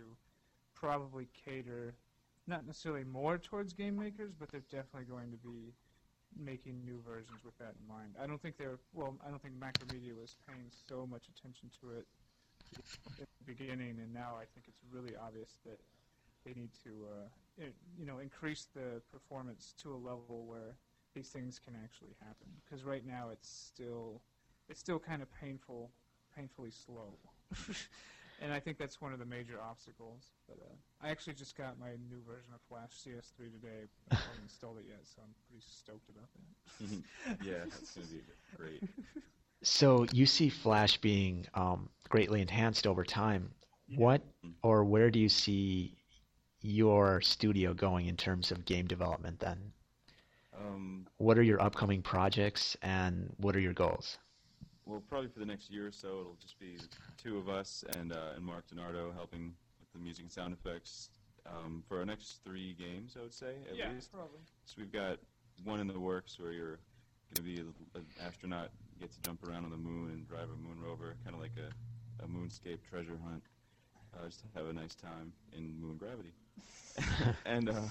probably cater not necessarily more towards game makers, but they're definitely going to be making new versions with that in mind. I don't think they're well. I don't think Macromedia was paying so much attention to it at the beginning, and now I think it's really obvious that they need to, uh, i- you know, increase the performance to a level where these things can actually happen. Because right now it's still, it's still kind of painful, painfully slow. and I think that's one of the major obstacles. But uh, I actually just got my new version of Flash CS3 today. I haven't installed it yet, so I'm pretty stoked about that. yeah, that's gonna be great. So you see Flash being um, greatly enhanced over time. Yeah. What or where do you see your studio going in terms of game development then? Um, What are your upcoming projects and what are your goals? well, probably for the next year or so, it'll just be two of us and uh, and Mark DeNardo helping with the music and sound effects um, for our next three games. I would say at yeah, least. probably. So we've got one in the works where you're going to be a- an astronaut, get to jump around on the moon and drive a moon rover, kind of like a, a moonscape treasure hunt. Uh, just to have a nice time in moon gravity. and uh,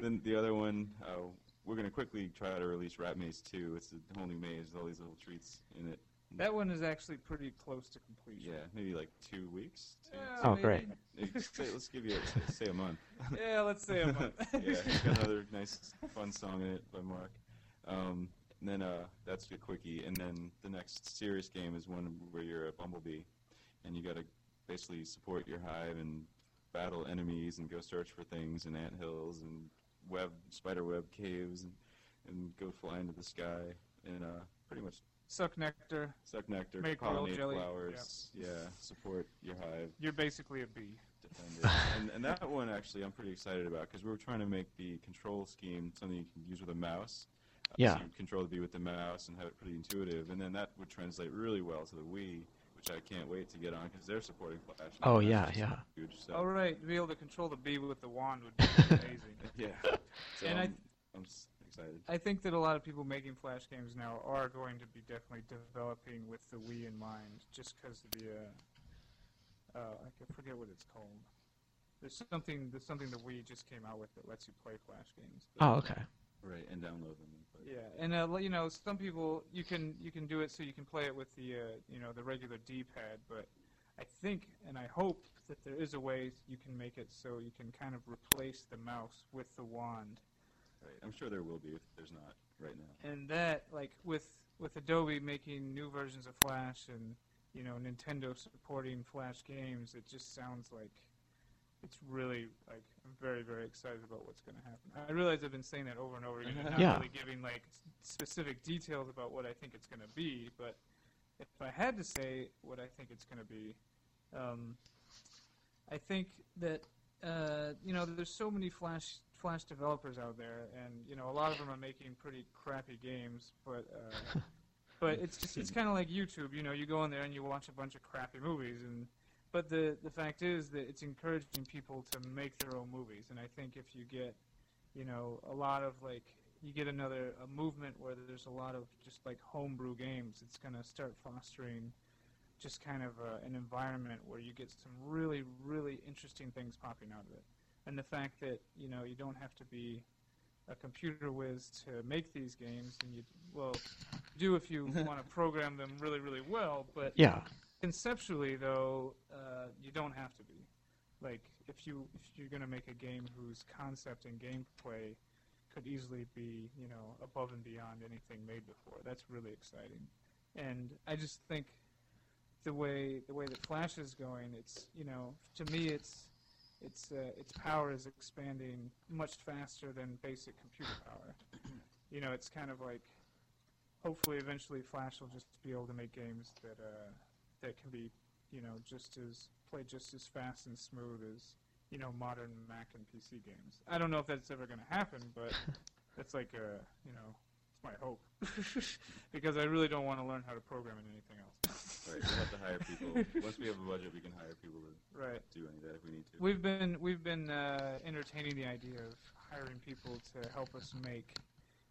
then the other one, uh, we're going to quickly try to release Rat Maze 2. It's a whole new maze with all these little treats in it. That one is actually pretty close to completion. Yeah, maybe like two weeks. Two, Yeah, Oh, great. Say, let's give you a, say a month. Yeah, let's say a month. yeah, it's got another nice, fun song in it by Mark. Um, and then uh, that's a quickie. And then the next serious game is one where you're a bumblebee, and you got to basically support your hive and battle enemies and go search for things in ant hills and web spider web caves and, and go fly into the sky and uh, pretty much Suck nectar. suck nectar, Make royal pollinate jelly, flowers, yeah, support your hive You're basically a bee. defend it. and, and that one actually I'm pretty excited about because we were trying to make the control scheme something you can use with a mouse. Yeah. So you control the bee with the mouse and have it pretty intuitive, and then that would translate really well to the Wii, which I can't wait to get on because they're supporting Flash. now. Oh, That's yeah, yeah. Huge. So, All right, to be able to control the bee with the wand would be amazing. Yeah. So And I- I'm, I'm excited. I think that a lot of people making Flash games now are going to be definitely developing with the Wii in mind, just because of the, uh, uh, I can forget what it's called. There's something, there's something the Wii just came out with that lets you play Flash games. Oh, okay. Right, and download them. And. Yeah, and uh, you know, some people you can you can do it so you can play it with the uh, you know the regular D-pad, but I think and I hope that there is a way you can make it so you can kind of replace the mouse with the wand. Right. I'm sure there will be if there's not right now. and that like with with Adobe making new versions of Flash and you know Nintendo supporting Flash games, it just sounds like it's really like I'm very very excited about what's going to happen. I realize I've been saying that over and over again, and not Yeah. really giving like specific details about what I think it's going to be. But if I had to say what I think it's going to be, um, I think that uh, you know there's so many Flash Flash developers out there, and you know a lot of them are making pretty crappy games, but. Uh, But it's just it's kind of like YouTube, you know. You go in there and you watch a bunch of crappy movies, and but the the fact is that it's encouraging people to make their own movies, and I think if you get, you know, a lot of like you get another a movement where there's a lot of just like homebrew games, it's gonna start fostering just kind of uh an environment where you get some really really interesting things popping out of it, and the fact that you know you don't have to be a computer whiz to make these games, and you well do if you want to program them really really well, but Yeah. Conceptually though uh, you don't have to be. Like if you if you're going to make a game whose concept and gameplay could easily be you know above and beyond anything made before that's really exciting. And i just think the way the way that flash is going it's you know to me it's it's uh, its power is expanding much faster than basic computer power. You know it's kind of like hopefully eventually flash will just be able to make games that uh, that can be, you know, just as played just as fast and smooth as you know modern Mac and PC games. I don't know if that's ever going to happen, but that's like a you know it's my hope because I really don't want to learn how to program in anything else. Right, we'll have to hire people. Once we have a budget, we can hire people to Right. do any of that if we need to. We've been we've been uh, entertaining the idea of hiring people to help us make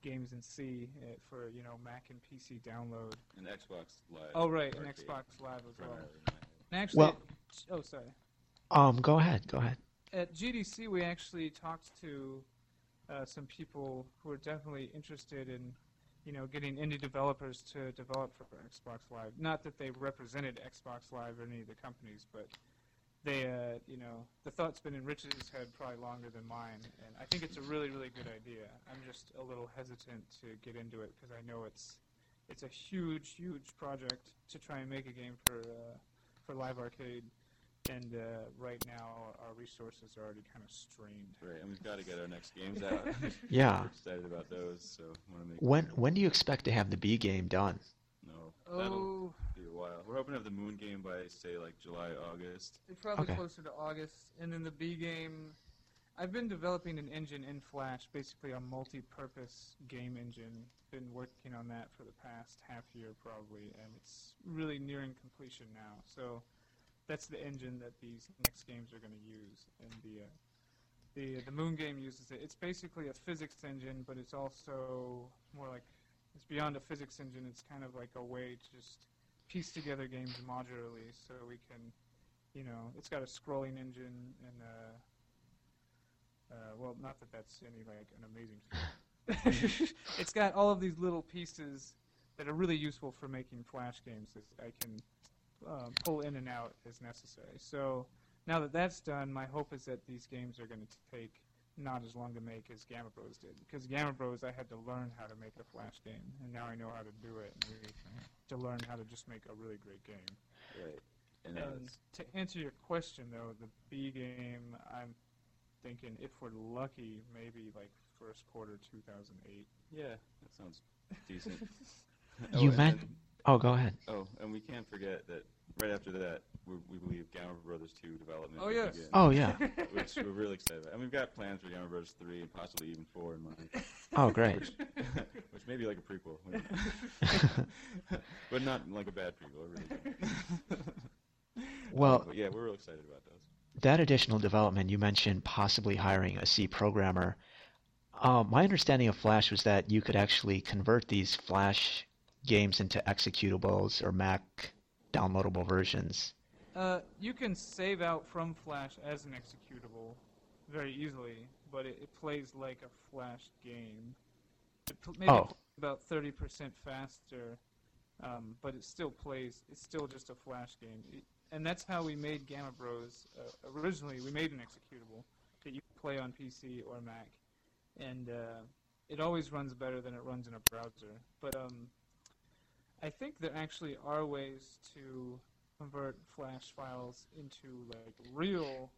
games in C uh, for you know Mac and PC download. And Xbox Live. Oh right, and Xbox Live as well. primarily in my head. And actually, Well- oh sorry. Um, go ahead. Go ahead. at GDC, we actually talked to uh, some people who are definitely interested in, you know, getting indie developers to develop for Xbox Live. Not that they represented Xbox Live or any of the companies, but they, uh, you know, the thought's been in Rich's head probably longer than mine, and I think it's a really, really good idea. I'm just a little hesitant to get into it because I know it's it's a huge, huge project to try and make a game for uh, for Live Arcade and uh, right now our resources are already kind of strained. Right, and we've got to get our next games out. Yeah. We're excited about those, so want to make. When when do you expect to have the Bee game done? No, that'll Oh, be a while. We're hoping to have the Moon game by say like July, August. it's probably Okay. closer to August. And then the Bee game, I've been developing an engine in Flash, basically a multi-purpose game engine. Been working on that for the past half year probably, and it's really nearing completion now. So that's the engine that these next games are going to use, and the uh, the the Moon game uses it. It's basically a physics engine, but it's also more like it's beyond a physics engine. It's kind of like a way to just piece together games modularly, so we can, you know, it's got a scrolling engine and uh, uh, well, not that that's any like an amazing. it's got all of these little pieces that are really useful for making flash games that I can um, pull in and out as necessary. So now that that's done, my hope is that these games are going to take not as long to make as Gamma Bros did. Because Gamma Bros, I had to learn how to make a flash game, and now I know how to do it. And we to learn how to just make a really great game. Right. And, And to answer your question, though, the Bee game, I'm thinking if we're lucky, maybe like first quarter 2008. yeah, that sounds decent. You oh, meant- then- Oh, go ahead. oh, and we can't forget that right after that, we're, we believe Gamma Brothers 2 development. Oh, will yes. begin, Oh yeah. Which we're really excited about. And we've got plans for Gamma Brothers 3 and possibly even 4 in mind. Oh great. Which, which may be like a prequel. we don't know. but not like a bad prequel. Really good. Well, but yeah, we're real excited about those. that additional development you mentioned possibly hiring a C programmer. Uh, my understanding of Flash was that you could actually convert these Flash games into executables or Mac downloadable versions. Uh, you can save out from Flash as an executable very easily, but it, it plays like a Flash game. It maybe Oh. about 30% faster, um, but it still plays. It's still just a Flash game, It- and that's how we made Gamma Bros. Uh, originally, we made an executable that you could play on PC or Mac, and uh, it always runs better than it runs in a browser. But um, I think there actually are ways to convert Flash files into like real,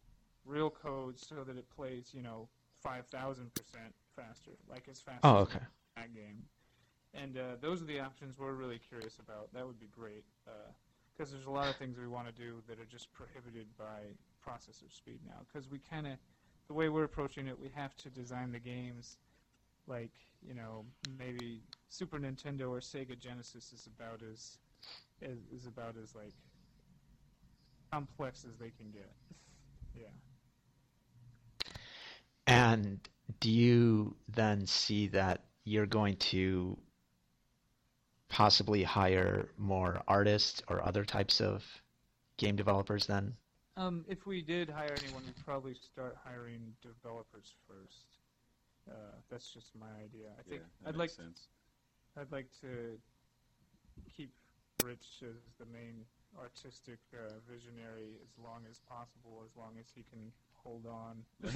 real code so that it plays, you know, five thousand percent faster, like as fast Oh, as okay. that game. And uh, those are the options we're really curious about. That would be great because there's a lot of things we want to do that are just prohibited by processor speed now. Because we kind of, the way we're approaching it, we have to design the games like you know maybe Super Nintendo or Sega Genesis is about as is, is about as like complex as they can get. yeah. And do you then see that you're going to possibly hire more artists or other types of game developers then? Um, if we did hire anyone, we'd probably start hiring developers first. Uh, that's just my idea. I think yeah, that I'd like makes sense. I'd like to keep Rich as the main artistic uh, visionary as long as possible, as long as he can hold on.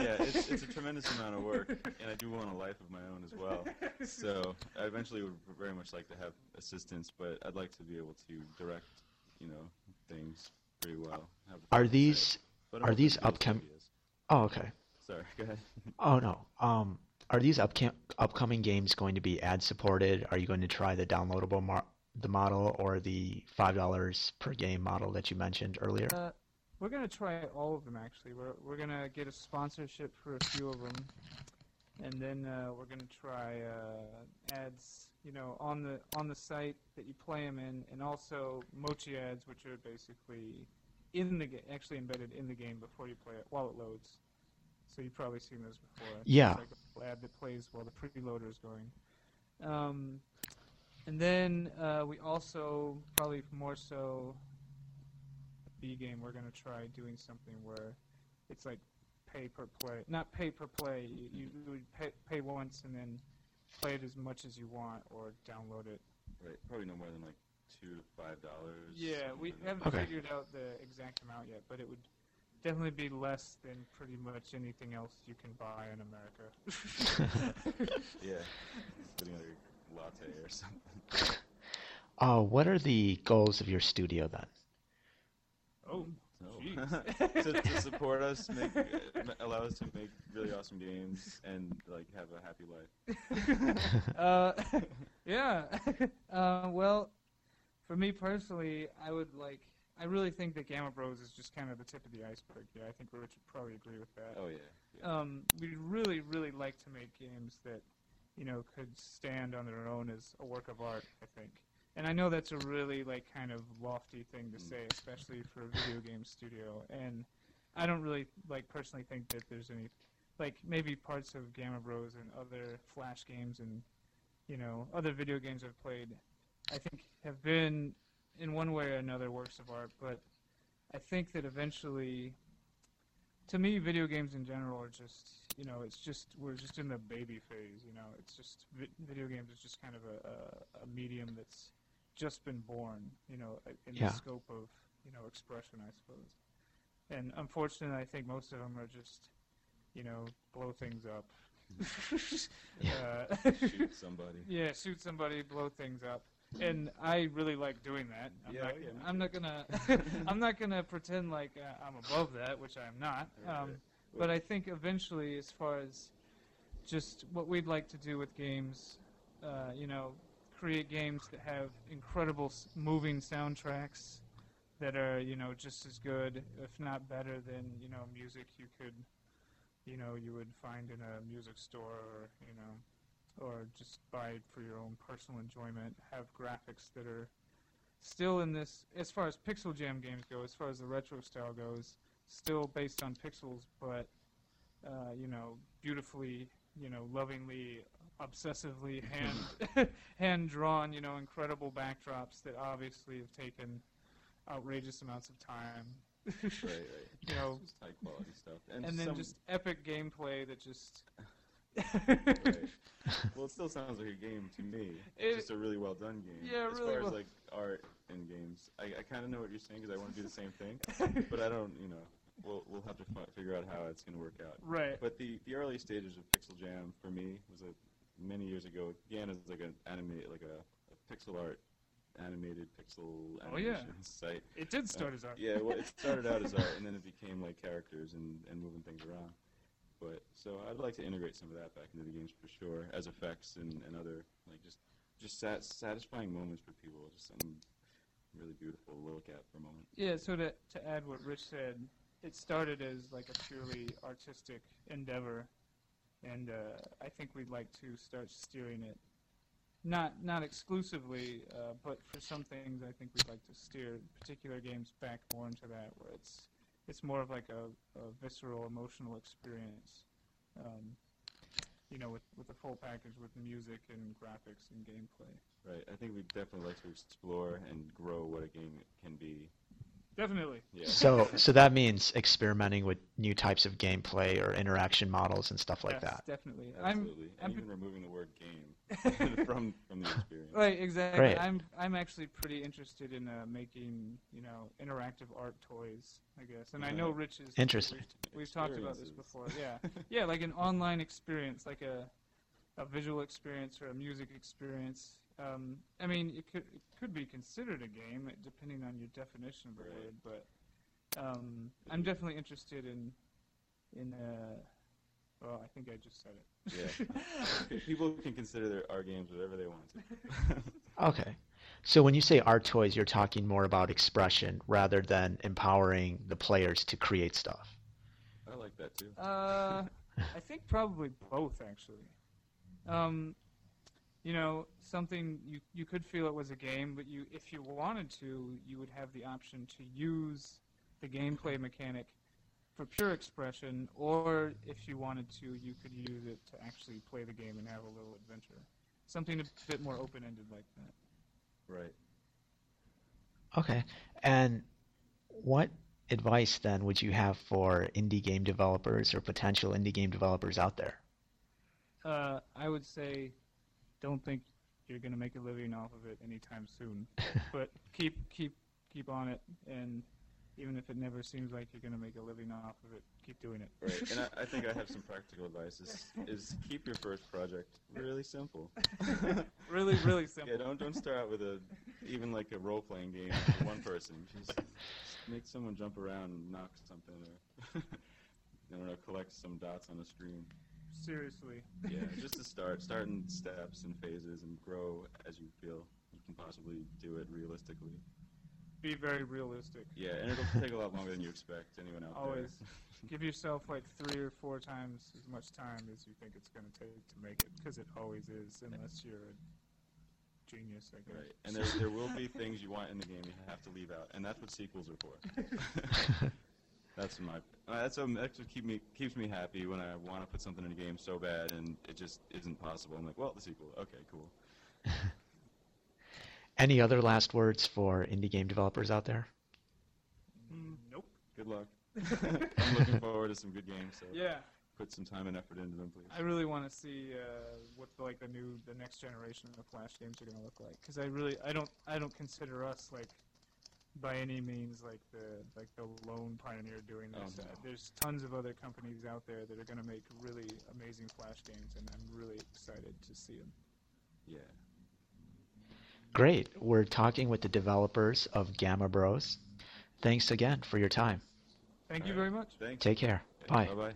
yeah, it's, it's a tremendous amount of work, and I do want a life of my own as well. So I eventually would very much like to have assistance, but I'd like to be able to direct, you know, things pretty well. have a Are these But are these to those upcom- ideas. Oh, okay. Sorry, go ahead. Oh no. Um, are these upcom- upcoming games going to be ad supported? Are you going to try the downloadable mar- the model or the five dollars per game model that you mentioned earlier? Uh, we're gonna try all of them actually. We're we're gonna get a sponsorship for a few of them, and then uh, we're gonna try uh, ads, you know, on the on the site that you play them in, and also MochiAds, which are basically in the actually embedded in the game before you play it while it loads. So you've probably seen those before. Yeah. It's like a ad that plays while the preloader is going. Um, and then uh, we also probably more so Bee game, we're gonna try doing something where it's like pay per play, not pay per play. You, you would pay, pay once and then play it as much as you want or download it. Right, probably no more than like two to five dollars. Yeah, we haven't Okay. figured out the exact amount yet, but it would definitely be less than pretty much anything else you can buy in America. Yeah, getting a latte or something. Uh, what are the goals of your studio then? oh, No. To, to support us, make, allow us to make really awesome games, and like have a happy life. uh, yeah. uh, well, for me personally, I would like. I really think that Gamma Bros is just kind of the tip of the iceberg. Yeah, I think Rich would probably agree with that. Oh yeah. yeah. Um, we'd really, really like to make games that, you know, could stand on their own as a work of art. I think, and I know that's a really like kind of lofty thing to say, especially for a video game studio. And I don't really like personally think that there's any, like maybe parts of Gamma Bros and other Flash games and, you know, other video games I've played, I think have been in one way or another works of art. But I think that eventually to me, video games in general are just, you know, it's just we're just in the baby phase. You know, it's just vi- video games is just kind of a, a, a medium that's just been born. You know, in Yeah. the scope of you know expression, I suppose. And unfortunately, I think most of them are just, you know, blow things up. uh, Shoot somebody. yeah, shoot somebody, blow things up. And I really like doing that. I'm Yeah, not, yeah, I'm not gonna, I'm not gonna pretend like uh, I'm above that, which I'm not. Um, but I think eventually, as far as just what we'd like to do with games, uh, you know, create games that have incredible s- moving soundtracks, that are you know just as good, if not better, than you know music you could, you know, you would find in a music store or you know, or just buy it for your own personal enjoyment. Have graphics that are still in this, as far as Pixeljam games go, as far as the retro style goes, still based on pixels, but uh, you know, beautifully, you know, lovingly, obsessively hand hand drawn, you know, incredible backdrops that obviously have taken outrageous amounts of time. right, right. You know, just high quality stuff, and, and then just epic gameplay that just. Well, it still sounds like a game to me. It- just a really well done game. Yeah, as really far well- as like art in games, I, I kind of know what you're saying because I want to do the same thing, but I don't. You know, we'll we'll have to fi- figure out how it's going to work out. right. But the, the early stages of Pixeljam for me was a, many years ago. It began as like an anime, like a, a pixel art, animated pixel Oh, yeah. animation site. It did start Uh, as art. Yeah, well, it started out as art, and then it became like characters and, and moving things around. But so I'd like to integrate some of that back into the games for sure, as effects and, and other like just just sat, satisfying moments for people. Just something really beautiful to look at for a moment. Yeah, so to to add what Rich said, it started as like a purely artistic endeavor, and uh, I think we'd like to start steering it, not not exclusively, uh, but for some things I think we'd like to steer particular games back more into that, where it's it's more of like a, a visceral, emotional experience. Um, you know, with, with the full package with music and graphics and gameplay. Right. I think we'd definitely like to explore and grow what a game can be. Definitely. Yeah. So, so that means experimenting with new types of gameplay or interaction models and stuff like yes, that. definitely. I'm Absolutely. I'm even removing the word game from from the experience. Right, exactly. Great. I'm I'm actually pretty interested in uh, making you know interactive art toys, I guess. And I know Rich is Interesting. We've, we've talked about this before. Yeah, yeah, like an online experience, like a a visual experience or a music experience. Um, I mean, it could it could be considered a game depending on your definition of the Right. word, but um, I'm definitely interested in in. Uh, well, I think I just said it. Yeah. People can consider their our games whatever they want to. Okay. So when you say art toys, you're talking more about expression rather than empowering the players to create stuff. I like that too. Uh, I think probably both actually. Um, you know, something you you could feel it was a game, but you if you wanted to, you would have the option to use the gameplay mechanic for pure expression, or if you wanted to, you could use it to actually play the game and have a little adventure. Something a bit more open-ended like that. Right. Okay. And what advice then would you have for indie game developers or potential indie game developers out there? Uh, I would say, don't think you're going to make a living off of it anytime soon. but keep keep keep on it, and even if it never seems like you're going to make a living off of it, keep doing it. Right. And I, I think I have some practical advice. Is, is keep your first project really simple. really, really simple. Yeah. Don't don't start out with a even like a role playing game for one person. Just make someone jump around and knock something or I don't know, collect some dots on a screen. Seriously. Yeah, just to start, start in steps and phases and grow as you feel you can possibly do it realistically. Be very realistic. Yeah, and it'll take a lot longer than you expect. Anyone out Always. there? Give yourself like three or four times as much time as you think it's going to take to make it, because it always is, unless you're a genius, I guess. Right, and there there will be things you want in the game you have to leave out, and that's what sequels are for. that's my uh, that's what that's what keep me keeps me happy when I want to put something in a game so bad and it just isn't possible. I'm like, well, the sequel, okay, cool. Any other last words for indie game developers out there? Mm, nope. Good luck. I'm looking forward to some good games. So Yeah. put some time and effort into them, please. I really want to see uh, what the, like the new the next generation of Flash games are going to look like because I really I don't I don't consider us like by any means like the like the lone pioneer doing Oh, this. no. Uh, there's tons of other companies out there that are going to make really amazing Flash games, and I'm really excited to see them. Yeah. Great. We're talking with the developers of Gamma Bros. Thanks again for your time. Thank All you right. very much. Thanks. Take care. Bye. Bye bye.